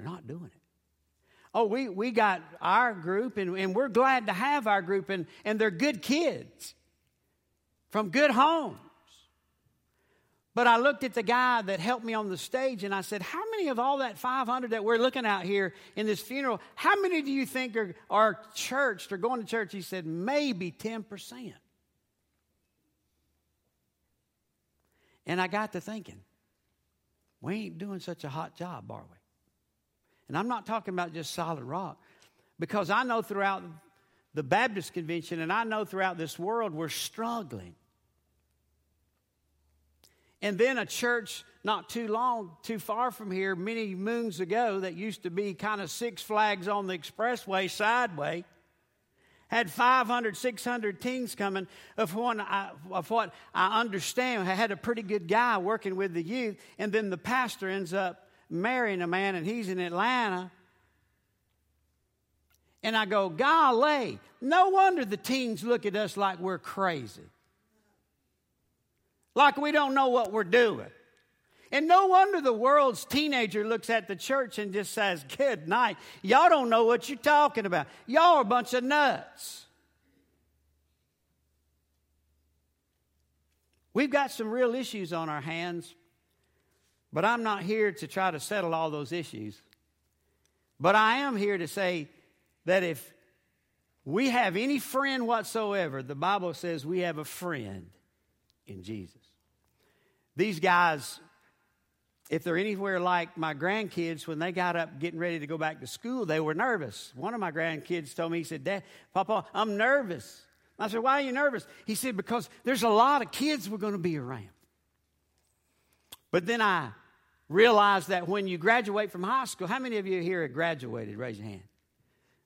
They're not doing it. Oh, we, we got our group, and, and we're glad to have our group, and, and they're good kids from good homes. But I looked at the guy that helped me on the stage and I said, How many of all that 500 that we're looking at here in this funeral, how many do you think are, are churched or going to church? He said, Maybe 10%. And I got to thinking, we ain't doing such a hot job, are we? And I'm not talking about just solid rock, because I know throughout the Baptist convention and I know throughout this world we're struggling and then a church not too long, too far from here, many moons ago, that used to be kind of Six Flags on the expressway sideway, had 500, 600 teens coming. Of, one, of what I understand, I had a pretty good guy working with the youth, and then the pastor ends up marrying a man, and he's in Atlanta. And I go, golly, no wonder the teens look at us like we're crazy like we don't know what we're doing. And no wonder the world's teenager looks at the church and just says, Good night. Y'all don't know what you're talking about. Y'all are a bunch of nuts. We've got some real issues on our hands, but I'm not here to try to settle all those issues. But I am here to say that if we have any friend whatsoever, the Bible says we have a friend in Jesus. These guys, if they're anywhere like my grandkids, when they got up getting ready to go back to school, they were nervous. One of my grandkids told me, he said, Dad, Papa, I'm nervous. I said, Why are you nervous? He said, Because there's a lot of kids we're going to be around. But then I realized that when you graduate from high school, how many of you here have graduated? Raise your hand.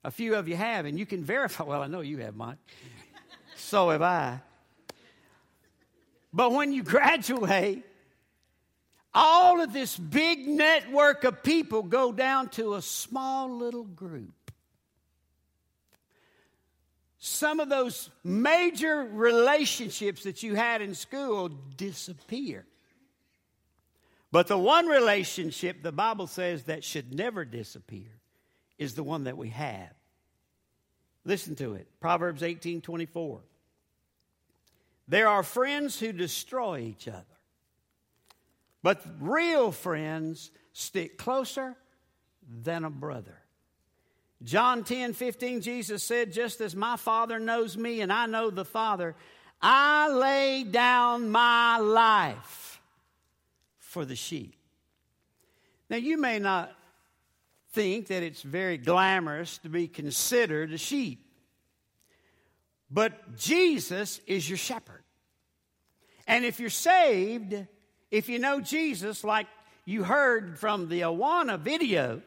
A few of you have, and you can verify. Well, I know you have, Mike. so have I. But when you graduate, all of this big network of people go down to a small little group. Some of those major relationships that you had in school disappear. But the one relationship the Bible says that should never disappear is the one that we have. Listen to it. Proverbs 18 24. There are friends who destroy each other. But real friends stick closer than a brother. John 10 15, Jesus said, Just as my Father knows me and I know the Father, I lay down my life for the sheep. Now, you may not think that it's very glamorous to be considered a sheep. But Jesus is your shepherd. And if you're saved, if you know Jesus, like you heard from the Awana video,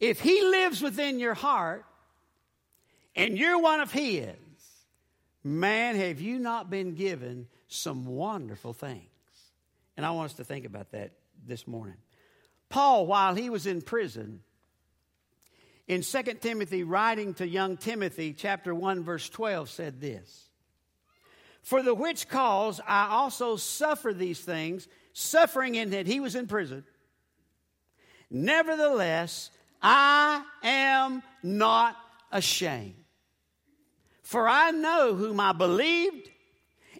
if he lives within your heart and you're one of his, man, have you not been given some wonderful things? And I want us to think about that this morning. Paul, while he was in prison, in 2 Timothy, writing to young Timothy, chapter 1, verse 12, said this For the which cause I also suffer these things, suffering in that he was in prison. Nevertheless, I am not ashamed. For I know whom I believed,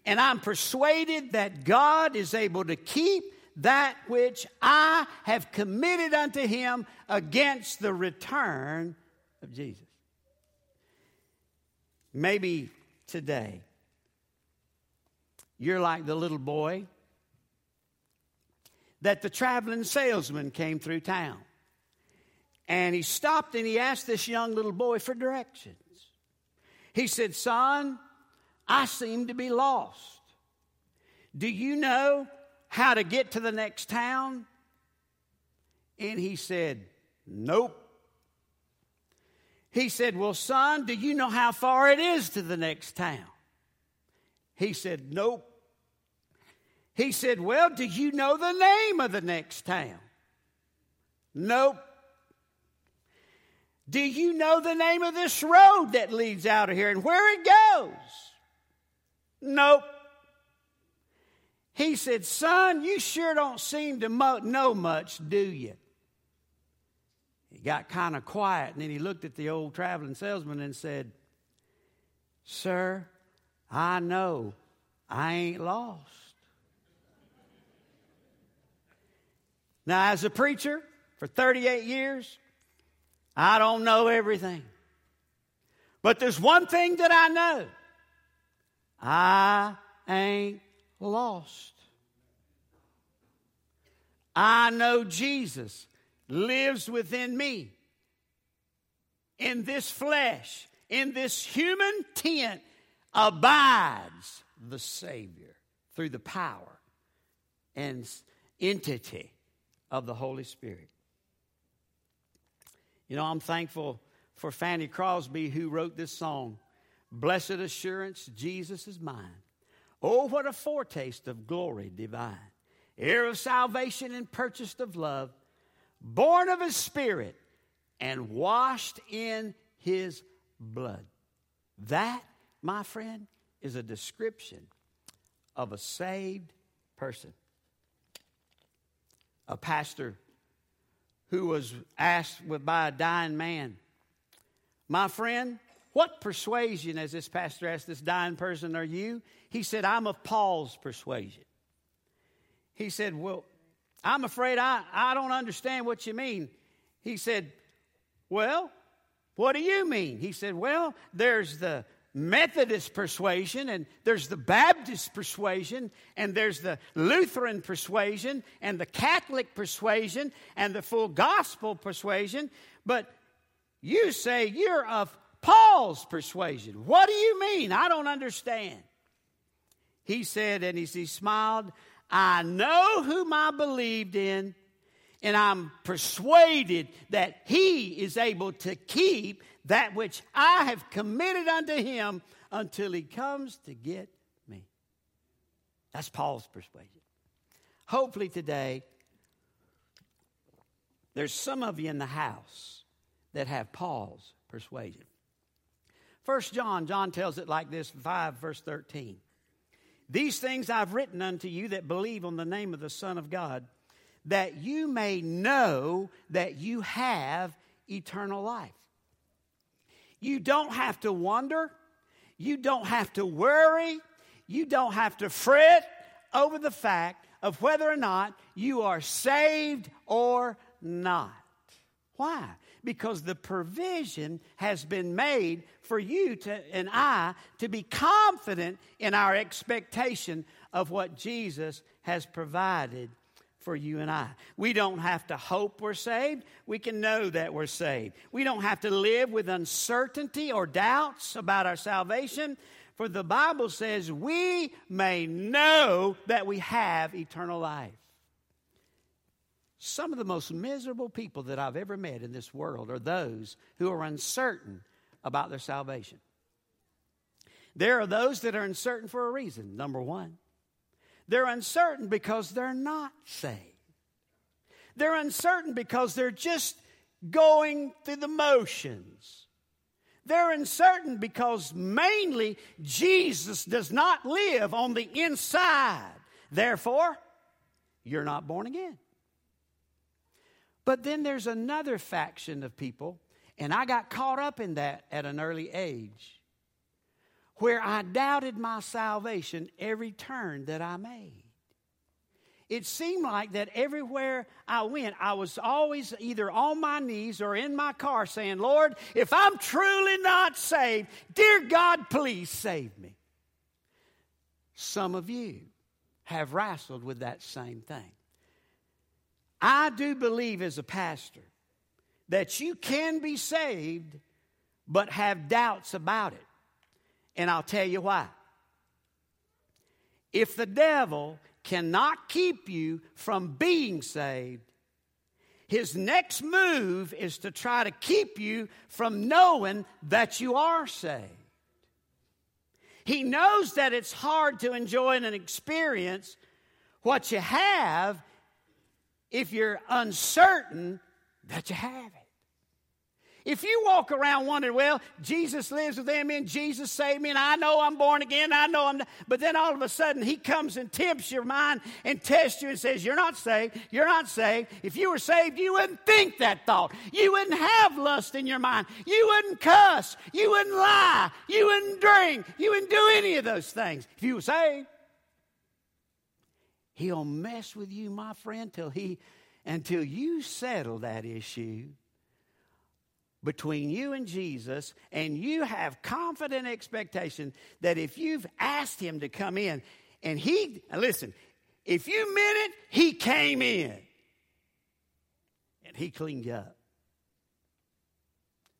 and I'm persuaded that God is able to keep that which I have committed unto him against the return of Jesus. Maybe today you're like the little boy that the traveling salesman came through town. And he stopped and he asked this young little boy for directions. He said, Son, I seem to be lost. Do you know how to get to the next town? And he said, Nope. He said, Well, son, do you know how far it is to the next town? He said, Nope. He said, Well, do you know the name of the next town? Nope. Do you know the name of this road that leads out of here and where it goes? Nope. He said, Son, you sure don't seem to know much, do you? He got kind of quiet, and then he looked at the old traveling salesman and said, Sir, I know I ain't lost. Now, as a preacher for 38 years, I don't know everything. But there's one thing that I know I ain't lost. I know Jesus lives within me in this flesh, in this human tent, abides the Savior through the power and entity of the Holy Spirit. You know, I'm thankful for Fanny Crosby who wrote this song Blessed Assurance, Jesus is mine. Oh, what a foretaste of glory divine, heir of salvation and purchased of love, born of his spirit and washed in his blood. That, my friend, is a description of a saved person. A pastor who was asked by a dying man, My friend, what persuasion, as this pastor asked this dying person, are you? He said, I'm of Paul's persuasion. He said, Well, I'm afraid I, I don't understand what you mean. He said, Well, what do you mean? He said, Well, there's the Methodist persuasion, and there's the Baptist persuasion, and there's the Lutheran persuasion, and the Catholic persuasion, and the full gospel persuasion. But you say you're of Paul's persuasion. What do you mean? I don't understand. He said, and as he smiled, I know whom I believed in, and I'm persuaded that he is able to keep that which I have committed unto him until he comes to get me. That's Paul's persuasion. Hopefully, today, there's some of you in the house that have Paul's persuasion. First John, John tells it like this 5 verse 13. These things I've written unto you that believe on the name of the Son of God, that you may know that you have eternal life. You don't have to wonder. You don't have to worry. You don't have to fret over the fact of whether or not you are saved or not. Why? Because the provision has been made for you to, and I to be confident in our expectation of what Jesus has provided for you and I. We don't have to hope we're saved. We can know that we're saved. We don't have to live with uncertainty or doubts about our salvation. For the Bible says we may know that we have eternal life. Some of the most miserable people that I've ever met in this world are those who are uncertain about their salvation. There are those that are uncertain for a reason. Number one, they're uncertain because they're not saved. They're uncertain because they're just going through the motions. They're uncertain because mainly Jesus does not live on the inside. Therefore, you're not born again. But then there's another faction of people, and I got caught up in that at an early age where I doubted my salvation every turn that I made. It seemed like that everywhere I went, I was always either on my knees or in my car saying, Lord, if I'm truly not saved, dear God, please save me. Some of you have wrestled with that same thing. I do believe as a pastor that you can be saved but have doubts about it. And I'll tell you why. If the devil cannot keep you from being saved, his next move is to try to keep you from knowing that you are saved. He knows that it's hard to enjoy and experience what you have if you're uncertain that you have it. If you walk around wondering, well, Jesus lives within me and Jesus saved me and I know I'm born again, I know I'm, not, but then all of a sudden he comes and tempts your mind and tests you and says, you're not saved, you're not saved. If you were saved, you wouldn't think that thought. You wouldn't have lust in your mind. You wouldn't cuss. You wouldn't lie. You wouldn't drink. You wouldn't do any of those things if you were saved. He'll mess with you, my friend, till he until you settle that issue between you and Jesus, and you have confident expectation that if you've asked him to come in, and he, listen, if you meant it, he came in and he cleaned you up.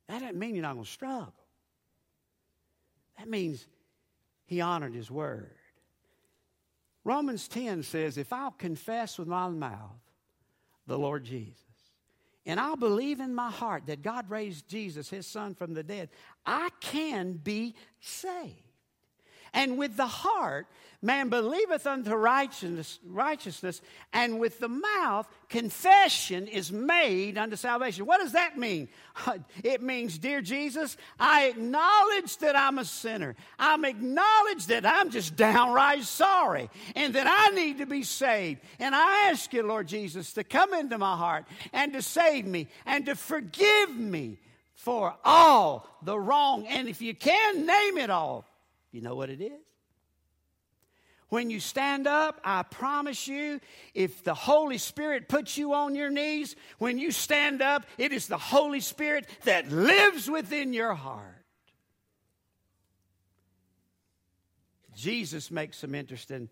That doesn't mean you're not going to struggle. That means he honored his word. Romans 10 says, If I'll confess with my mouth the Lord Jesus. And I'll believe in my heart that God raised Jesus, his son, from the dead. I can be saved. And with the heart, man believeth unto righteousness, righteousness, and with the mouth, confession is made unto salvation. What does that mean? It means, dear Jesus, I acknowledge that I'm a sinner. I'm acknowledge that I'm just downright sorry and that I need to be saved. And I ask you, Lord Jesus, to come into my heart and to save me and to forgive me for all the wrong. And if you can name it all, you know what it is? When you stand up, I promise you, if the Holy Spirit puts you on your knees, when you stand up, it is the Holy Spirit that lives within your heart. Jesus makes some interesting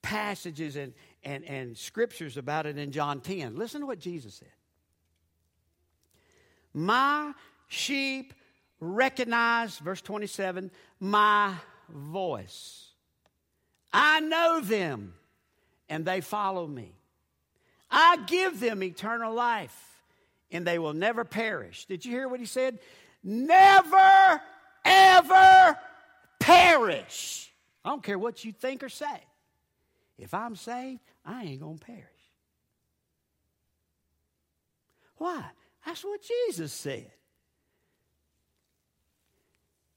passages and, and, and scriptures about it in John 10. Listen to what Jesus said My sheep recognize, verse 27, my voice. I know them and they follow me. I give them eternal life and they will never perish. Did you hear what he said? Never, ever perish. I don't care what you think or say. If I'm saved, I ain't going to perish. Why? That's what Jesus said.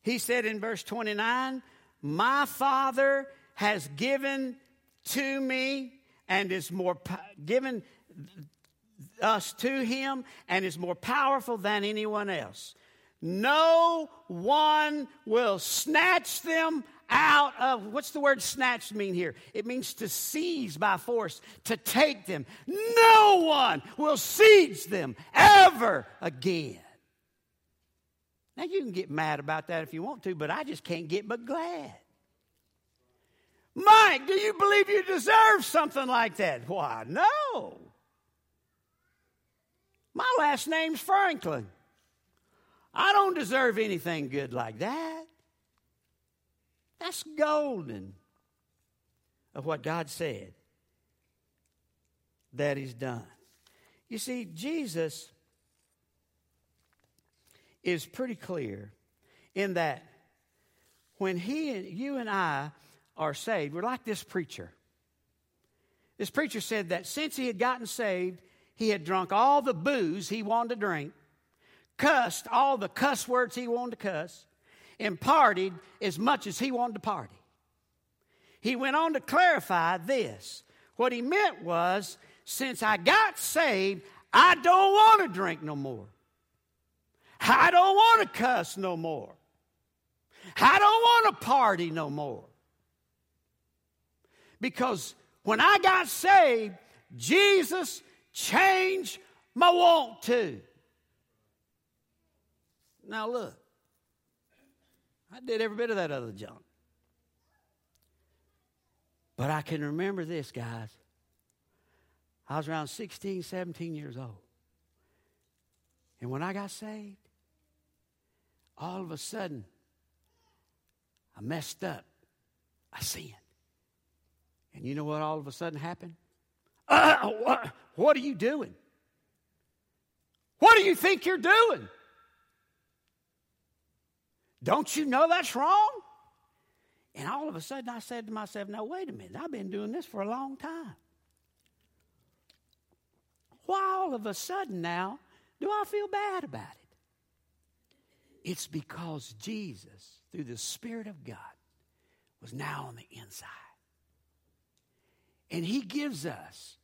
He said in verse 29, My Father has given to me and is more given us to him and is more powerful than anyone else. No one will snatch them out of what's the word snatch mean here? It means to seize by force, to take them. No one will seize them ever again. Now, you can get mad about that if you want to, but I just can't get but glad. Mike, do you believe you deserve something like that? Why, no. My last name's Franklin. I don't deserve anything good like that. That's golden of what God said that He's done. You see, Jesus is pretty clear in that when he and you and I are saved, we're like this preacher. This preacher said that since he had gotten saved, he had drunk all the booze he wanted to drink, cussed all the cuss words he wanted to cuss, and partied as much as he wanted to party. He went on to clarify this. What he meant was, since I got saved, I don't want to drink no more. I don't want to cuss no more. I don't want to party no more. Because when I got saved, Jesus changed my want to. Now look, I did every bit of that other junk. But I can remember this, guys. I was around 16, 17 years old. And when I got saved, all of a sudden, I messed up. I sinned. And you know what all of a sudden happened? Uh, what, what are you doing? What do you think you're doing? Don't you know that's wrong? And all of a sudden I said to myself, now wait a minute, I've been doing this for a long time. Why all all of a sudden now do I feel bad about it? It's because Jesus, through the Spirit of God, was now on the inside. And He gives us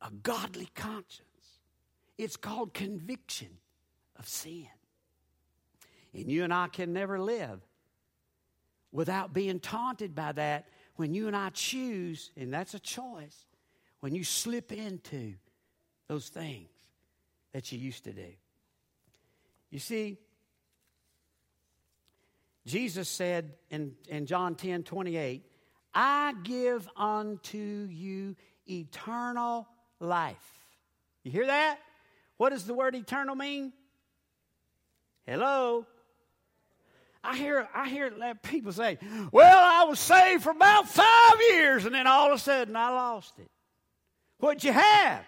a godly conscience. It's called conviction of sin. And you and I can never live without being taunted by that when you and I choose, and that's a choice, when you slip into those things that you used to do. You see, Jesus said in, in John 10 28, I give unto you eternal life. You hear that? What does the word eternal mean? Hello? I hear, I hear people say, Well, I was saved for about five years, and then all of a sudden I lost it. What'd you have?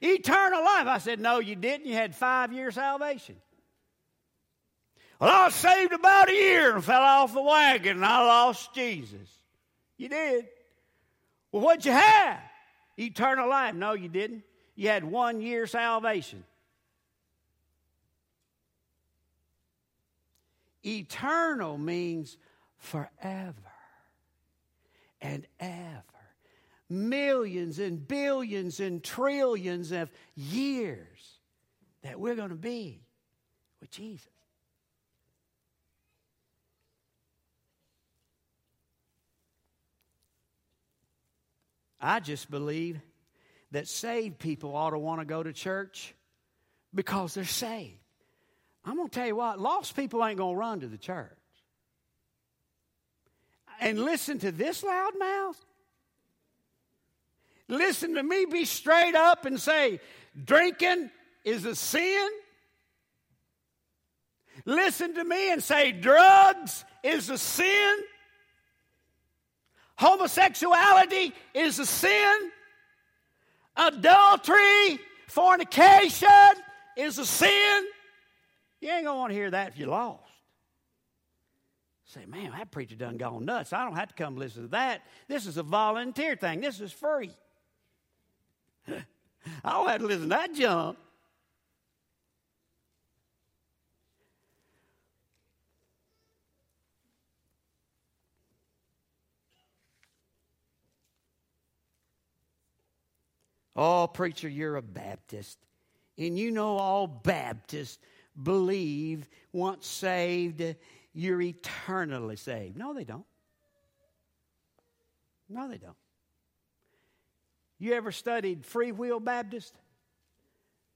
Eternal life. I said, No, you didn't. You had five year salvation. Well, I saved about a year and fell off the wagon and I lost Jesus. You did. Well, what'd you have? Eternal life. No, you didn't. You had one year salvation. Eternal means forever and ever. Millions and billions and trillions of years that we're going to be with Jesus. I just believe that saved people ought to want to go to church because they're saved. I'm going to tell you what, lost people ain't going to run to the church. And listen to this loudmouth. Listen to me be straight up and say, drinking is a sin. Listen to me and say, drugs is a sin. Homosexuality is a sin. Adultery, fornication is a sin. You ain't gonna want to hear that if you're lost. Say, man, that preacher done gone nuts. I don't have to come listen to that. This is a volunteer thing. This is free. I don't have to listen to that junk. Oh, preacher, you're a Baptist. And you know all Baptists believe once saved, you're eternally saved. No, they don't. No, they don't. You ever studied Free Will Baptist?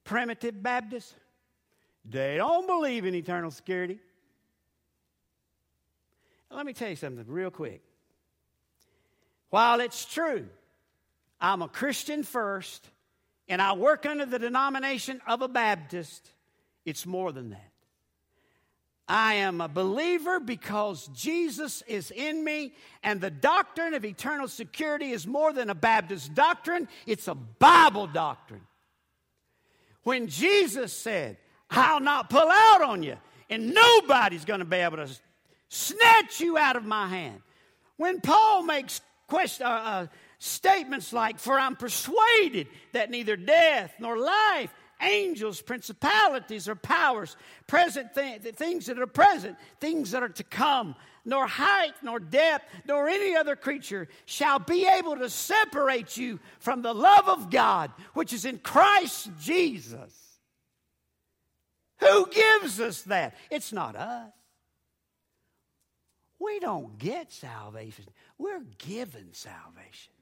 Primitive Baptist? They don't believe in eternal security. Let me tell you something real quick. While it's true I'm a Christian first, and I work under the denomination of a Baptist, it's more than that. I am a believer because Jesus is in me, and the doctrine of eternal security is more than a Baptist doctrine, it's a Bible doctrine. When Jesus said, I'll not pull out on you, and nobody's going to be able to snatch you out of my hand. When Paul makes question, uh, uh, statements like, For I'm persuaded that neither death nor life, angels, principalities, or powers, present th- things that are present, things that are to come, nor height, nor depth, nor any other creature shall be able to separate you from the love of God, which is in Christ Jesus. Who gives us that? It's not us. We don't get salvation, we're given salvation.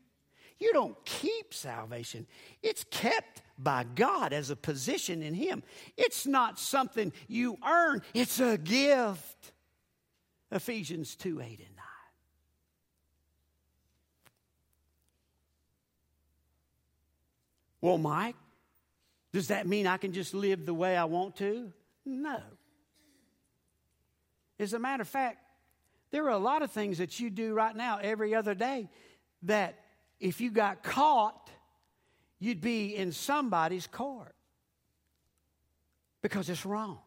You don't keep salvation, it's kept by God as a position in Him. It's not something you earn, it's a gift. Ephesians 2 8 and 9. Well, Mike, does that mean I can just live the way I want to? No. As a matter of fact, there are a lot of things that you do right now every other day that if you got caught, you'd be in somebody's court because it's wrong.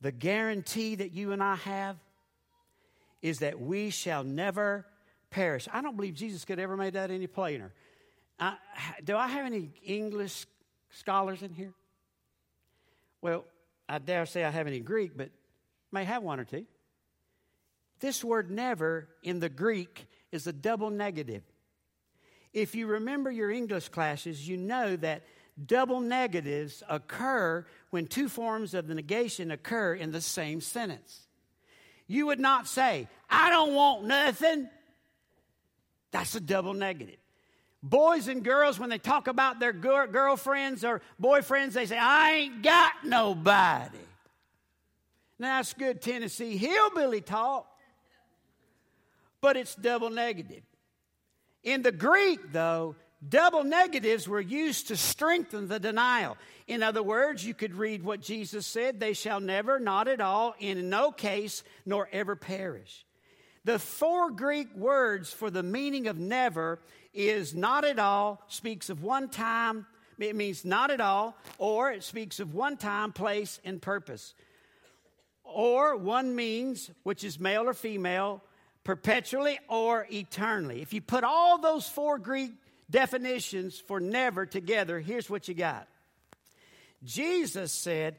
The guarantee that you and I have is that we shall never perish. I don't believe Jesus could ever made that any plainer. I, do I have any English scholars in here? Well, I dare say I have any Greek, but may have one or two. This word never in the Greek is a double negative. If you remember your English classes, you know that double negatives occur when two forms of the negation occur in the same sentence. You would not say, I don't want nothing. That's a double negative. Boys and girls, when they talk about their girlfriends or boyfriends, they say, I ain't got nobody. Now, that's good Tennessee hillbilly talk, but it's double negative. In the Greek, though, double negatives were used to strengthen the denial. In other words, you could read what Jesus said they shall never, not at all, in no case, nor ever perish. The four Greek words for the meaning of never is not at all, speaks of one time, it means not at all, or it speaks of one time, place, and purpose. Or one means, which is male or female, perpetually or eternally. If you put all those four Greek definitions for never together, here's what you got. Jesus said,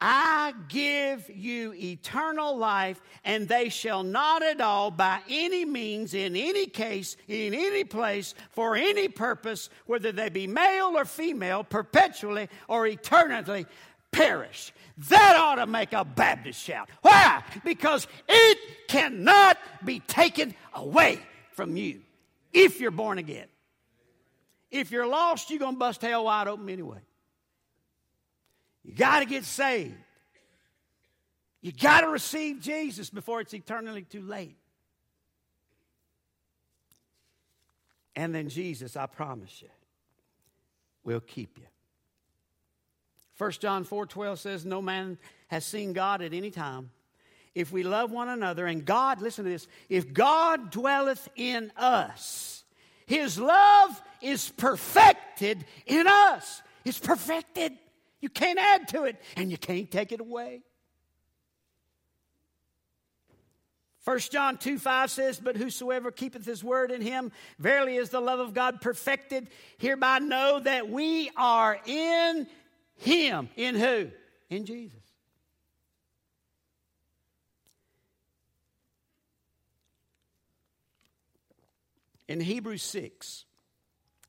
I give you eternal life, and they shall not at all, by any means, in any case, in any place, for any purpose, whether they be male or female, perpetually or eternally, perish. That ought to make a Baptist shout. Why? Because it cannot be taken away from you if you're born again. If you're lost, you're going to bust hell wide open anyway. You got to get saved. You got to receive Jesus before it's eternally too late. And then Jesus, I promise you, will keep you. 1 John 4 12 says, No man has seen God at any time. If we love one another, and God, listen to this, if God dwelleth in us, his love is perfected in us. It's perfected. You can't add to it, and you can't take it away. 1 John 2 5 says, But whosoever keepeth his word in him, verily is the love of God perfected. Hereby know that we are in him. In who? In Jesus. In Hebrews 6,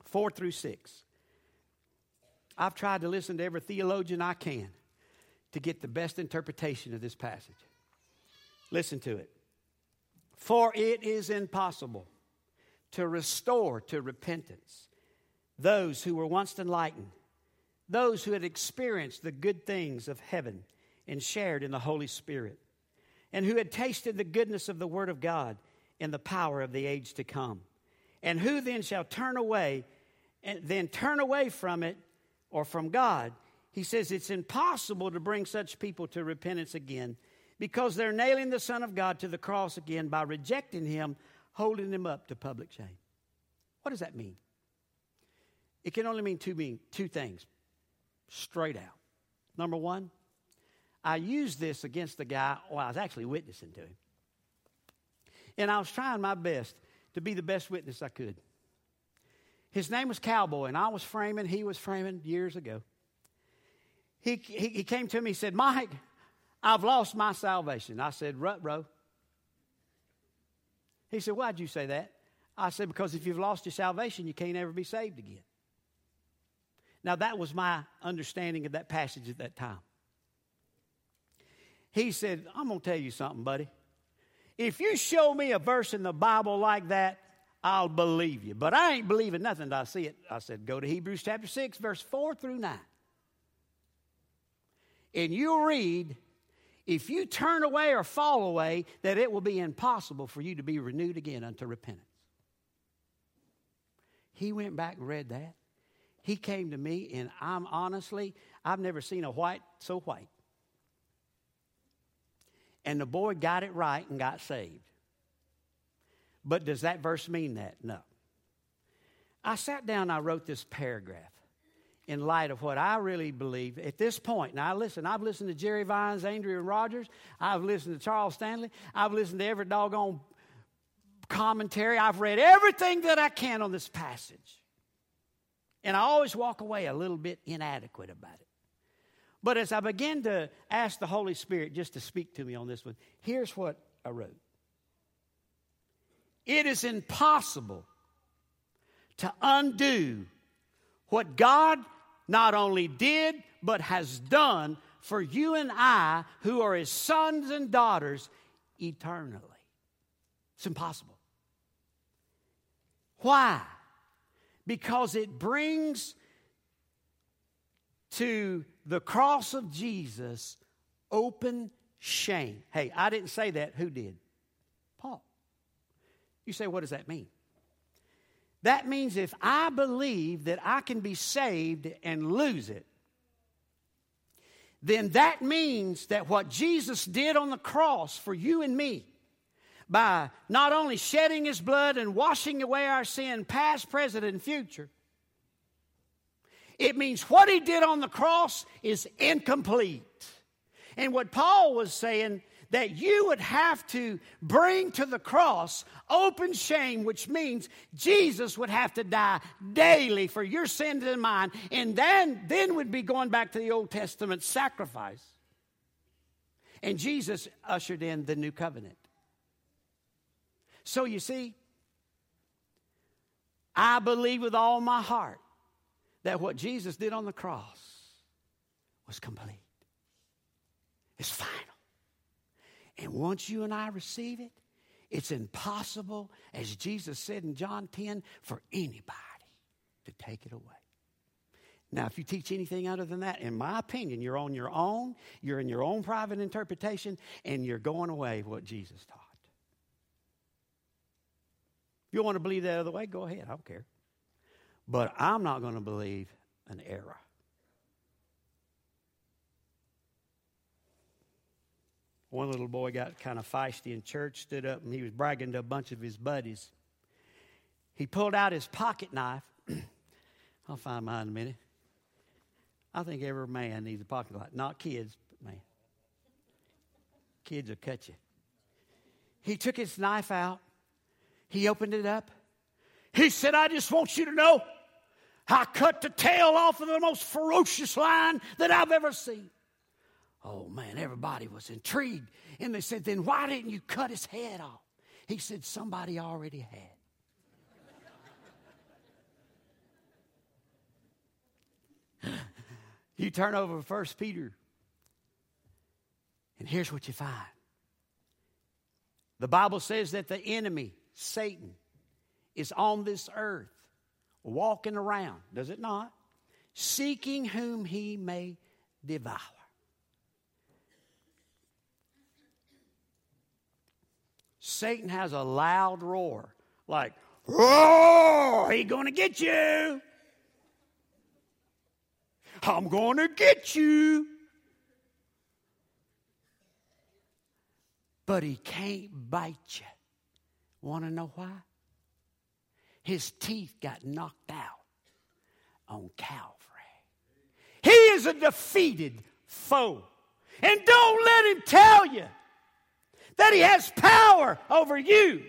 4 through 6. I've tried to listen to every theologian I can to get the best interpretation of this passage. Listen to it. For it is impossible to restore to repentance those who were once enlightened, those who had experienced the good things of heaven and shared in the Holy Spirit, and who had tasted the goodness of the Word of God and the power of the age to come. And who then shall turn away and then turn away from it or from God? He says it's impossible to bring such people to repentance again because they're nailing the Son of God to the cross again by rejecting him, holding him up to public shame. What does that mean? It can only mean two, mean, two things straight out. Number one, I used this against the guy, well, I was actually witnessing to him. And I was trying my best to be the best witness I could. His name was Cowboy, and I was framing, he was framing years ago. He, he, he came to me, he said, Mike, I've lost my salvation. I said, Rut, bro. He said, Why'd you say that? I said, Because if you've lost your salvation, you can't ever be saved again. Now, that was my understanding of that passage at that time. He said, I'm going to tell you something, buddy. If you show me a verse in the Bible like that, I'll believe you. But I ain't believing nothing I see it. I said, Go to Hebrews chapter 6, verse 4 through 9. And you'll read if you turn away or fall away, that it will be impossible for you to be renewed again unto repentance. He went back and read that. He came to me, and I'm honestly, I've never seen a white so white. And the boy got it right and got saved. But does that verse mean that? No. I sat down, I wrote this paragraph in light of what I really believe at this point. Now, listen, I've listened to Jerry Vines, Adrian Rogers, I've listened to Charles Stanley, I've listened to every doggone commentary. I've read everything that I can on this passage. And I always walk away a little bit inadequate about it. But as I begin to ask the Holy Spirit just to speak to me on this one, here's what I wrote It is impossible to undo what God not only did, but has done for you and I, who are his sons and daughters, eternally. It's impossible. Why? Because it brings to the cross of Jesus open shame. Hey, I didn't say that. Who did? Paul. You say, what does that mean? That means if I believe that I can be saved and lose it, then that means that what Jesus did on the cross for you and me, by not only shedding his blood and washing away our sin, past, present, and future, it means what he did on the cross is incomplete. And what Paul was saying, that you would have to bring to the cross open shame, which means Jesus would have to die daily for your sins and mine, and then, then would be going back to the Old Testament sacrifice. And Jesus ushered in the new covenant. So you see, I believe with all my heart that what Jesus did on the cross was complete. It's final. And once you and I receive it, it's impossible, as Jesus said in John 10, for anybody to take it away. Now, if you teach anything other than that, in my opinion, you're on your own, you're in your own private interpretation, and you're going away what Jesus taught. If you want to believe that other way, go ahead. I don't care. But I'm not going to believe an error. One little boy got kind of feisty in church, stood up, and he was bragging to a bunch of his buddies. He pulled out his pocket knife. I'll find mine in a minute. I think every man needs a pocket knife, not kids, but man. Kids will cut you. He took his knife out. He opened it up. He said, I just want you to know I cut the tail off of the most ferocious lion that I've ever seen. Oh man, everybody was intrigued. And they said, Then why didn't you cut his head off? He said, Somebody already had. you turn over First Peter, and here's what you find. The Bible says that the enemy, Satan, is on this earth walking around, does it not? Seeking whom he may devour. Satan has a loud roar, like, roar, he gonna get you. I'm gonna get you. But he can't bite you. Want to know why? His teeth got knocked out on Calvary. He is a defeated foe. And don't let him tell you that he has power over you.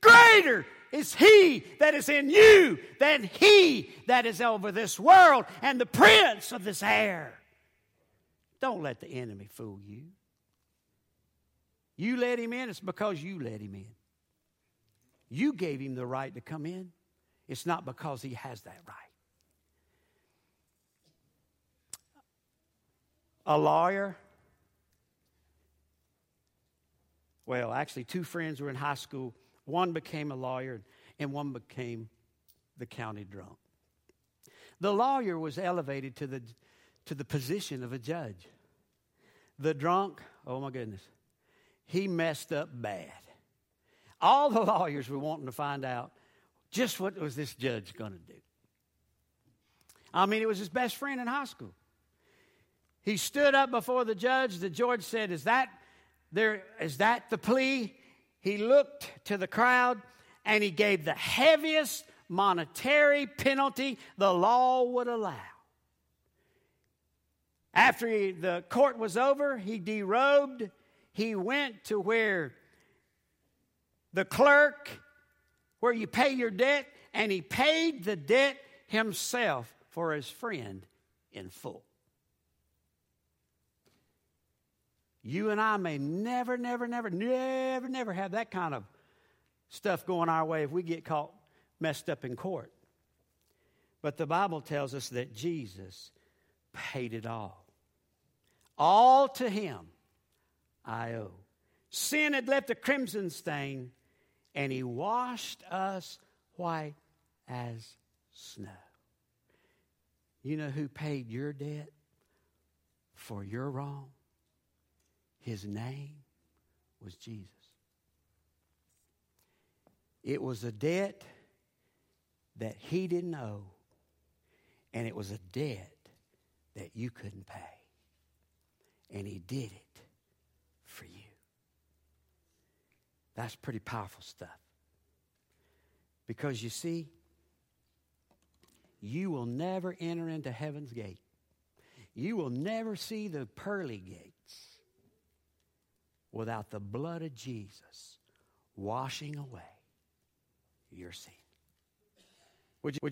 Greater is he that is in you than he that is over this world and the prince of this air. Don't let the enemy fool you. You let him in, it's because you let him in. You gave him the right to come in. It's not because he has that right. A lawyer, well, actually, two friends were in high school. One became a lawyer, and one became the county drunk. The lawyer was elevated to the, to the position of a judge. The drunk, oh my goodness, he messed up bad. All the lawyers were wanting to find out just what was this judge going to do. I mean, it was his best friend in high school. He stood up before the judge. The judge said, Is that there is that the plea? He looked to the crowd and he gave the heaviest monetary penalty the law would allow. After he, the court was over, he derobed. He went to where the clerk where you pay your debt, and he paid the debt himself for his friend in full. You and I may never, never, never, never, never have that kind of stuff going our way if we get caught messed up in court. But the Bible tells us that Jesus paid it all. All to him I owe. Sin had left a crimson stain, and he washed us white as snow. You know who paid your debt for your wrong? His name was Jesus. It was a debt that he didn't owe, and it was a debt that you couldn't pay. And he did it for you. That's pretty powerful stuff. Because you see, you will never enter into heaven's gate. You will never see the pearly gates without the blood of Jesus washing away your sin. Would you, would